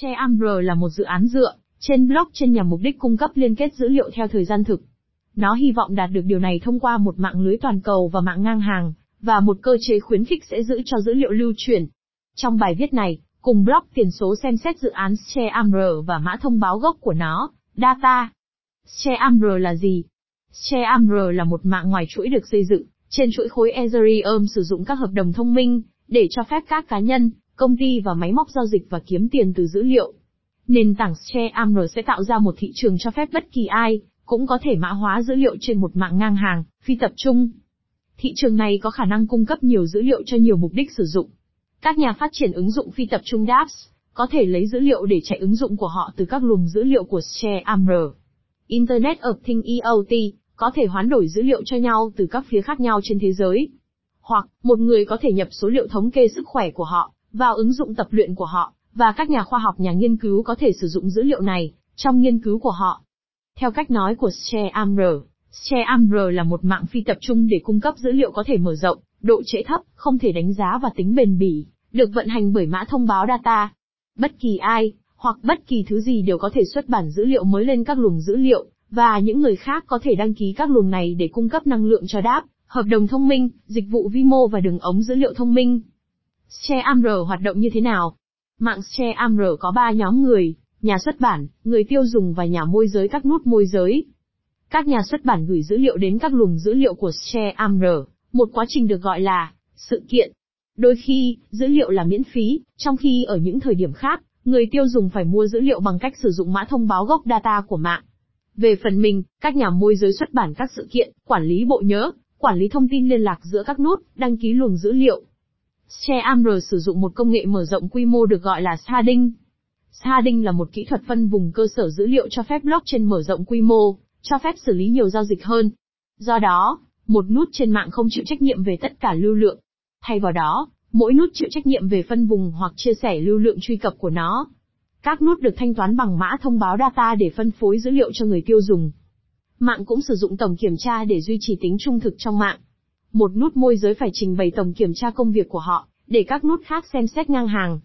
ShareAmr là một dự án dựa trên blockchain nhằm mục đích cung cấp liên kết dữ liệu theo thời gian thực. Nó hy vọng đạt được điều này thông qua một mạng lưới toàn cầu và mạng ngang hàng, và một cơ chế khuyến khích sẽ giữ cho dữ liệu lưu chuyển. Trong bài viết này, cùng blog tiền số xem xét dự án ShareAmr và mã thông báo gốc của nó, Data. ShareAmr là gì? ShareAmr là một mạng ngoài chuỗi được xây dựng trên chuỗi khối Ethereum sử dụng các hợp đồng thông minh để cho phép các cá nhân, công ty và máy móc giao dịch và kiếm tiền từ dữ liệu. Nền tảng ShareAmr sẽ tạo ra một thị trường cho phép bất kỳ ai cũng có thể mã hóa dữ liệu trên một mạng ngang hàng, phi tập trung. Thị trường này có khả năng cung cấp nhiều dữ liệu cho nhiều mục đích sử dụng. Các nhà phát triển ứng dụng phi tập trung dApps có thể lấy dữ liệu để chạy ứng dụng của họ từ các luồng dữ liệu của ShareAmr. Internet of Things IoT có thể hoán đổi dữ liệu cho nhau từ các phía khác nhau trên thế giới. Hoặc, một người có thể nhập số liệu thống kê sức khỏe của họ vào ứng dụng tập luyện của họ, và các nhà khoa học nhà nghiên cứu có thể sử dụng dữ liệu này trong nghiên cứu của họ. Theo cách nói của ShareAmr, ShareAmr là một mạng phi tập trung để cung cấp dữ liệu có thể mở rộng, độ trễ thấp, không thể đánh giá và tính bền bỉ, được vận hành bởi mã thông báo data. Bất kỳ ai, hoặc bất kỳ thứ gì đều có thể xuất bản dữ liệu mới lên các luồng dữ liệu, và những người khác có thể đăng ký các luồng này để cung cấp năng lượng cho đáp, hợp đồng thông minh, dịch vụ vi mô và đường ống dữ liệu thông minh. ShareAmr hoạt động như thế nào? Mạng ShareAmr có 3 nhóm người, nhà xuất bản, người tiêu dùng và nhà môi giới các nút môi giới. Các nhà xuất bản gửi dữ liệu đến các luồng dữ liệu của ShareAmr, một quá trình được gọi là sự kiện. Đôi khi, dữ liệu là miễn phí, trong khi ở những thời điểm khác, người tiêu dùng phải mua dữ liệu bằng cách sử dụng mã thông báo gốc data của mạng. Về phần mình, các nhà môi giới xuất bản các sự kiện, quản lý bộ nhớ, quản lý thông tin liên lạc giữa các nút, đăng ký luồng dữ liệu. ShareAmr sử dụng một công nghệ mở rộng quy mô được gọi là sharding. Sharding là một kỹ thuật phân vùng cơ sở dữ liệu cho phép blockchain mở rộng quy mô, cho phép xử lý nhiều giao dịch hơn. Do đó, một nút trên mạng không chịu trách nhiệm về tất cả lưu lượng. Thay vào đó, mỗi nút chịu trách nhiệm về phân vùng hoặc chia sẻ lưu lượng truy cập của nó. Các nút được thanh toán bằng mã thông báo data để phân phối dữ liệu cho người tiêu dùng. Mạng cũng sử dụng tổng kiểm tra để duy trì tính trung thực trong mạng. Một nút môi giới phải trình bày tổng kiểm tra công việc của họ, để các nút khác xem xét ngang hàng.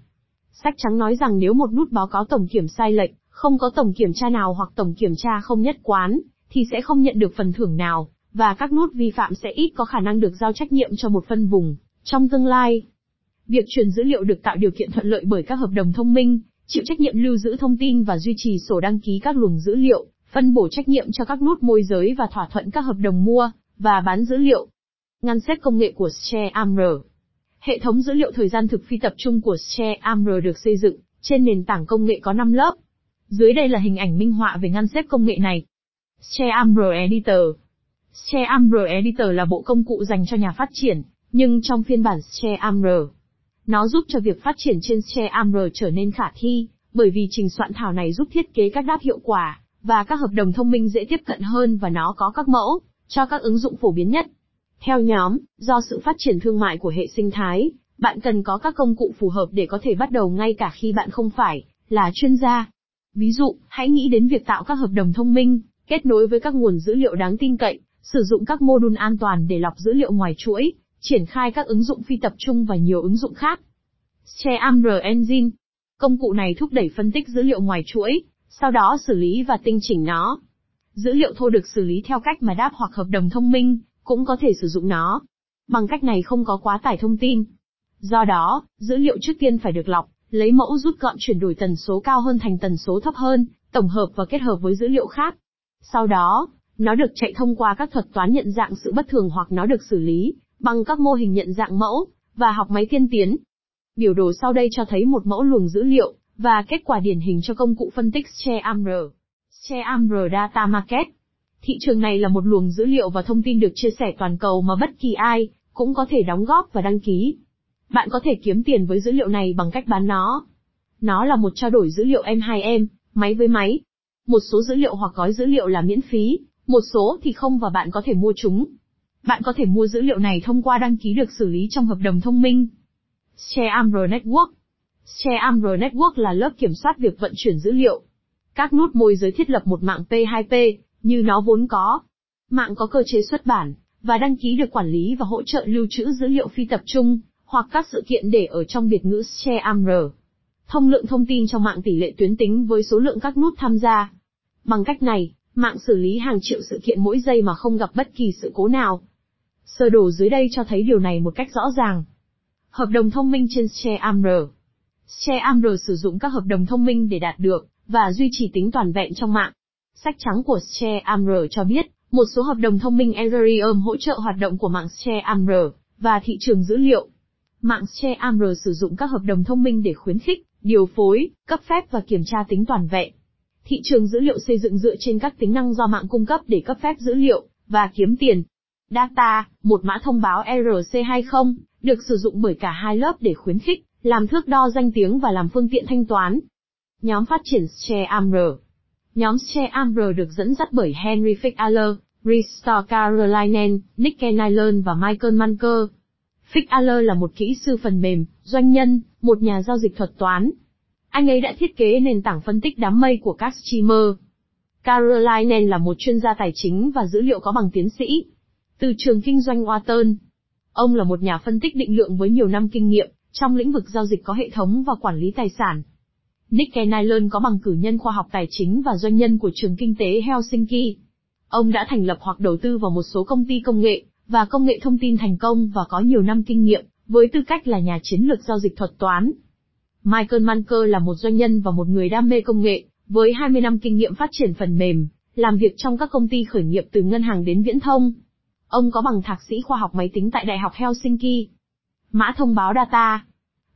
Sách trắng nói rằng nếu một nút báo cáo tổng kiểm sai lệch, không có tổng kiểm tra nào hoặc tổng kiểm tra không nhất quán, thì sẽ không nhận được phần thưởng nào, và các nút vi phạm sẽ ít có khả năng được giao trách nhiệm cho một phân vùng, trong tương lai. Việc truyền dữ liệu được tạo điều kiện thuận lợi bởi các hợp đồng thông minh, chịu trách nhiệm lưu giữ thông tin và duy trì sổ đăng ký các luồng dữ liệu, phân bổ trách nhiệm cho các nút môi giới và thỏa thuận các hợp đồng mua và bán dữ liệu. Ngăn xếp công nghệ của ShareAmr Hệ thống dữ liệu thời gian thực phi tập trung của ShareAmr được xây dựng trên nền tảng công nghệ có 5 lớp. Dưới đây là hình ảnh minh họa về ngăn xếp công nghệ này. ShareAmr Editor ShareAmr Editor là bộ công cụ dành cho nhà phát triển, nhưng trong phiên bản ShareAmr, nó giúp cho việc phát triển trên ShareAmr trở nên khả thi, bởi vì trình soạn thảo này giúp thiết kế các đáp hiệu quả, và các hợp đồng thông minh dễ tiếp cận hơn và nó có các mẫu, cho các ứng dụng phổ biến nhất. Theo nhóm, do sự phát triển thương mại của hệ sinh thái, bạn cần có các công cụ phù hợp để có thể bắt đầu ngay cả khi bạn không phải là chuyên gia. Ví dụ, hãy nghĩ đến việc tạo các hợp đồng thông minh, kết nối với các nguồn dữ liệu đáng tin cậy, sử dụng các mô đun an toàn để lọc dữ liệu ngoài chuỗi, triển khai các ứng dụng phi tập trung và nhiều ứng dụng khác. ShareAmr Engine Công cụ này thúc đẩy phân tích dữ liệu ngoài chuỗi, sau đó xử lý và tinh chỉnh nó. Dữ liệu thô được xử lý theo cách mà đáp hoặc hợp đồng thông minh, cũng có thể sử dụng nó. Bằng cách này không có quá tải thông tin. Do đó, dữ liệu trước tiên phải được lọc, lấy mẫu rút gọn chuyển đổi tần số cao hơn thành tần số thấp hơn, tổng hợp và kết hợp với dữ liệu khác. Sau đó, nó được chạy thông qua các thuật toán nhận dạng sự bất thường hoặc nó được xử lý bằng các mô hình nhận dạng mẫu và học máy tiên tiến. Biểu đồ sau đây cho thấy một mẫu luồng dữ liệu và kết quả điển hình cho công cụ phân tích ShareAmr. ShareAmr Data Market. Thị trường này là một luồng dữ liệu và thông tin được chia sẻ toàn cầu mà bất kỳ ai cũng có thể đóng góp và đăng ký. Bạn có thể kiếm tiền với dữ liệu này bằng cách bán nó. Nó là một trao đổi dữ liệu M2M, máy với máy. Một số dữ liệu hoặc gói dữ liệu là miễn phí, một số thì không và bạn có thể mua chúng. Bạn có thể mua dữ liệu này thông qua đăng ký được xử lý trong hợp đồng thông minh. ShareAmr Network ShareAmr Network là lớp kiểm soát việc vận chuyển dữ liệu. Các nút môi giới thiết lập một mạng P2P, như nó vốn có. Mạng có cơ chế xuất bản, và đăng ký được quản lý và hỗ trợ lưu trữ dữ liệu phi tập trung, hoặc các sự kiện để ở trong biệt ngữ ShareAmr. thông lượng thông tin trong mạng tỷ lệ tuyến tính với số lượng các nút tham gia. Bằng cách này, mạng xử lý hàng triệu sự kiện mỗi giây mà không gặp bất kỳ sự cố nào. Sơ đồ dưới đây cho thấy điều này một cách rõ ràng. Hợp đồng thông minh trên ShareAmr ShareAmr sử dụng các hợp đồng thông minh để đạt được và duy trì tính toàn vẹn trong mạng. Sách trắng của ShareAmr cho biết, một số hợp đồng thông minh Ethereum hỗ trợ hoạt động của mạng ShareAmr và thị trường dữ liệu. Mạng ShareAmr sử dụng các hợp đồng thông minh để khuyến khích, điều phối, cấp phép và kiểm tra tính toàn vẹn. Thị trường dữ liệu xây dựng dựa trên các tính năng do mạng cung cấp để cấp phép dữ liệu và kiếm tiền. Data, một mã thông báo ERC20, được sử dụng bởi cả hai lớp để khuyến khích, làm thước đo danh tiếng và làm phương tiện thanh toán. Nhóm phát triển ShareAmr Nhóm ShareAmr được dẫn dắt bởi Henry Fickler, Risto Carolinen, Nick Nyland và Michael Manker. Fickler là một kỹ sư phần mềm, doanh nhân, một nhà giao dịch thuật toán. Anh ấy đã thiết kế nền tảng phân tích đám mây của các streamer. Carolinen là một chuyên gia tài chính và dữ liệu có bằng tiến sĩ. Từ trường kinh doanh Wharton. Ông là một nhà phân tích định lượng với nhiều năm kinh nghiệm, trong lĩnh vực giao dịch có hệ thống và quản lý tài sản. Nick Nyland có bằng cử nhân khoa học tài chính và doanh nhân của trường kinh tế Helsinki. Ông đã thành lập hoặc đầu tư vào một số công ty công nghệ và công nghệ thông tin thành công và có nhiều năm kinh nghiệm, với tư cách là nhà chiến lược giao dịch thuật toán. Michael Manker là một doanh nhân và một người đam mê công nghệ, với 20 năm kinh nghiệm phát triển phần mềm, làm việc trong các công ty khởi nghiệp từ ngân hàng đến viễn thông. Ông có bằng thạc sĩ khoa học máy tính tại Đại học Helsinki. Mã thông báo data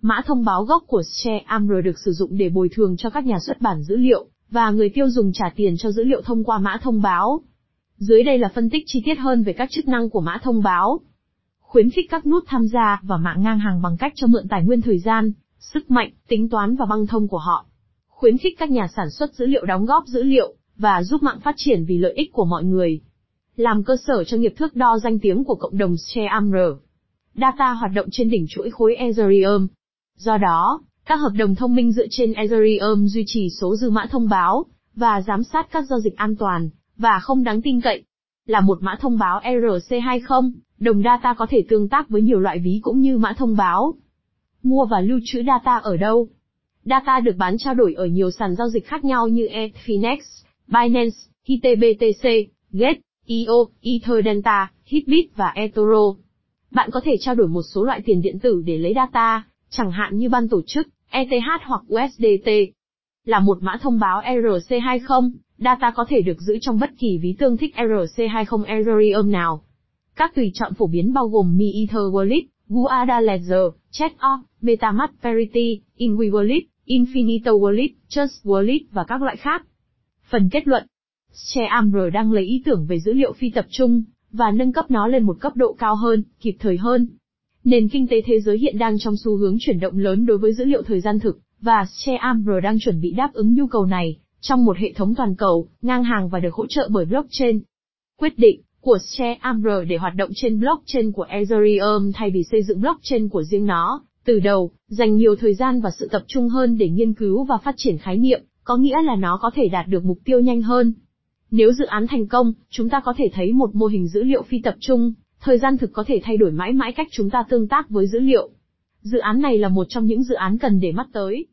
Mã thông báo gốc của ShareAmr được sử dụng để bồi thường cho các nhà xuất bản dữ liệu, và người tiêu dùng trả tiền cho dữ liệu thông qua mã thông báo. Dưới đây là phân tích chi tiết hơn về các chức năng của mã thông báo. Khuyến khích các nút tham gia và mạng ngang hàng bằng cách cho mượn tài nguyên thời gian, sức mạnh, tính toán và băng thông của họ. Khuyến khích các nhà sản xuất dữ liệu đóng góp dữ liệu, và giúp mạng phát triển vì lợi ích của mọi người. Làm cơ sở cho nghiệp thước đo danh tiếng của cộng đồng ShareAmr. Data hoạt động trên đỉnh chuỗi khối Ethereum. Do đó, các hợp đồng thông minh dựa trên Ethereum duy trì số dư mã thông báo, và giám sát các giao dịch an toàn, và không đáng tin cậy. Là một mã thông báo ERC20, đồng data có thể tương tác với nhiều loại ví cũng như mã thông báo. Mua và lưu trữ data ở đâu? Data được bán trao đổi ở nhiều sàn giao dịch khác nhau như Etfinex, Binance, HTBTC, Gate, IO, Etherdelta, Hitbit và eToro. Bạn có thể trao đổi một số loại tiền điện tử để lấy data, chẳng hạn như ban tổ chức, ETH hoặc USDT. Là một mã thông báo ERC20, data có thể được giữ trong bất kỳ ví tương thích ERC20 Ethereum nào. Các tùy chọn phổ biến bao gồm Mi Ether Wallet, Guada Ledger, Chat.org, MetaMask Parity, Inwi Wallet, Infinito Wallet, Just Wallet và các loại khác. Phần kết luận ShareAmr đang lấy ý tưởng về dữ liệu phi tập trung, và nâng cấp nó lên một cấp độ cao hơn, kịp thời hơn. Nền kinh tế thế giới hiện đang trong xu hướng chuyển động lớn đối với dữ liệu thời gian thực, và ShareAmr đang chuẩn bị đáp ứng nhu cầu này, trong một hệ thống toàn cầu, ngang hàng và được hỗ trợ bởi blockchain. Quyết định của ShareAmr để hoạt động trên blockchain của Ethereum thay vì xây dựng blockchain của riêng nó, từ đầu, dành nhiều thời gian và sự tập trung hơn để nghiên cứu và phát triển khái niệm, có nghĩa là nó có thể đạt được mục tiêu nhanh hơn. Nếu dự án thành công, chúng ta có thể thấy một mô hình dữ liệu phi tập trung, thời gian thực có thể thay đổi mãi mãi cách chúng ta tương tác với dữ liệu. Dự án này là một trong những dự án cần để mắt tới.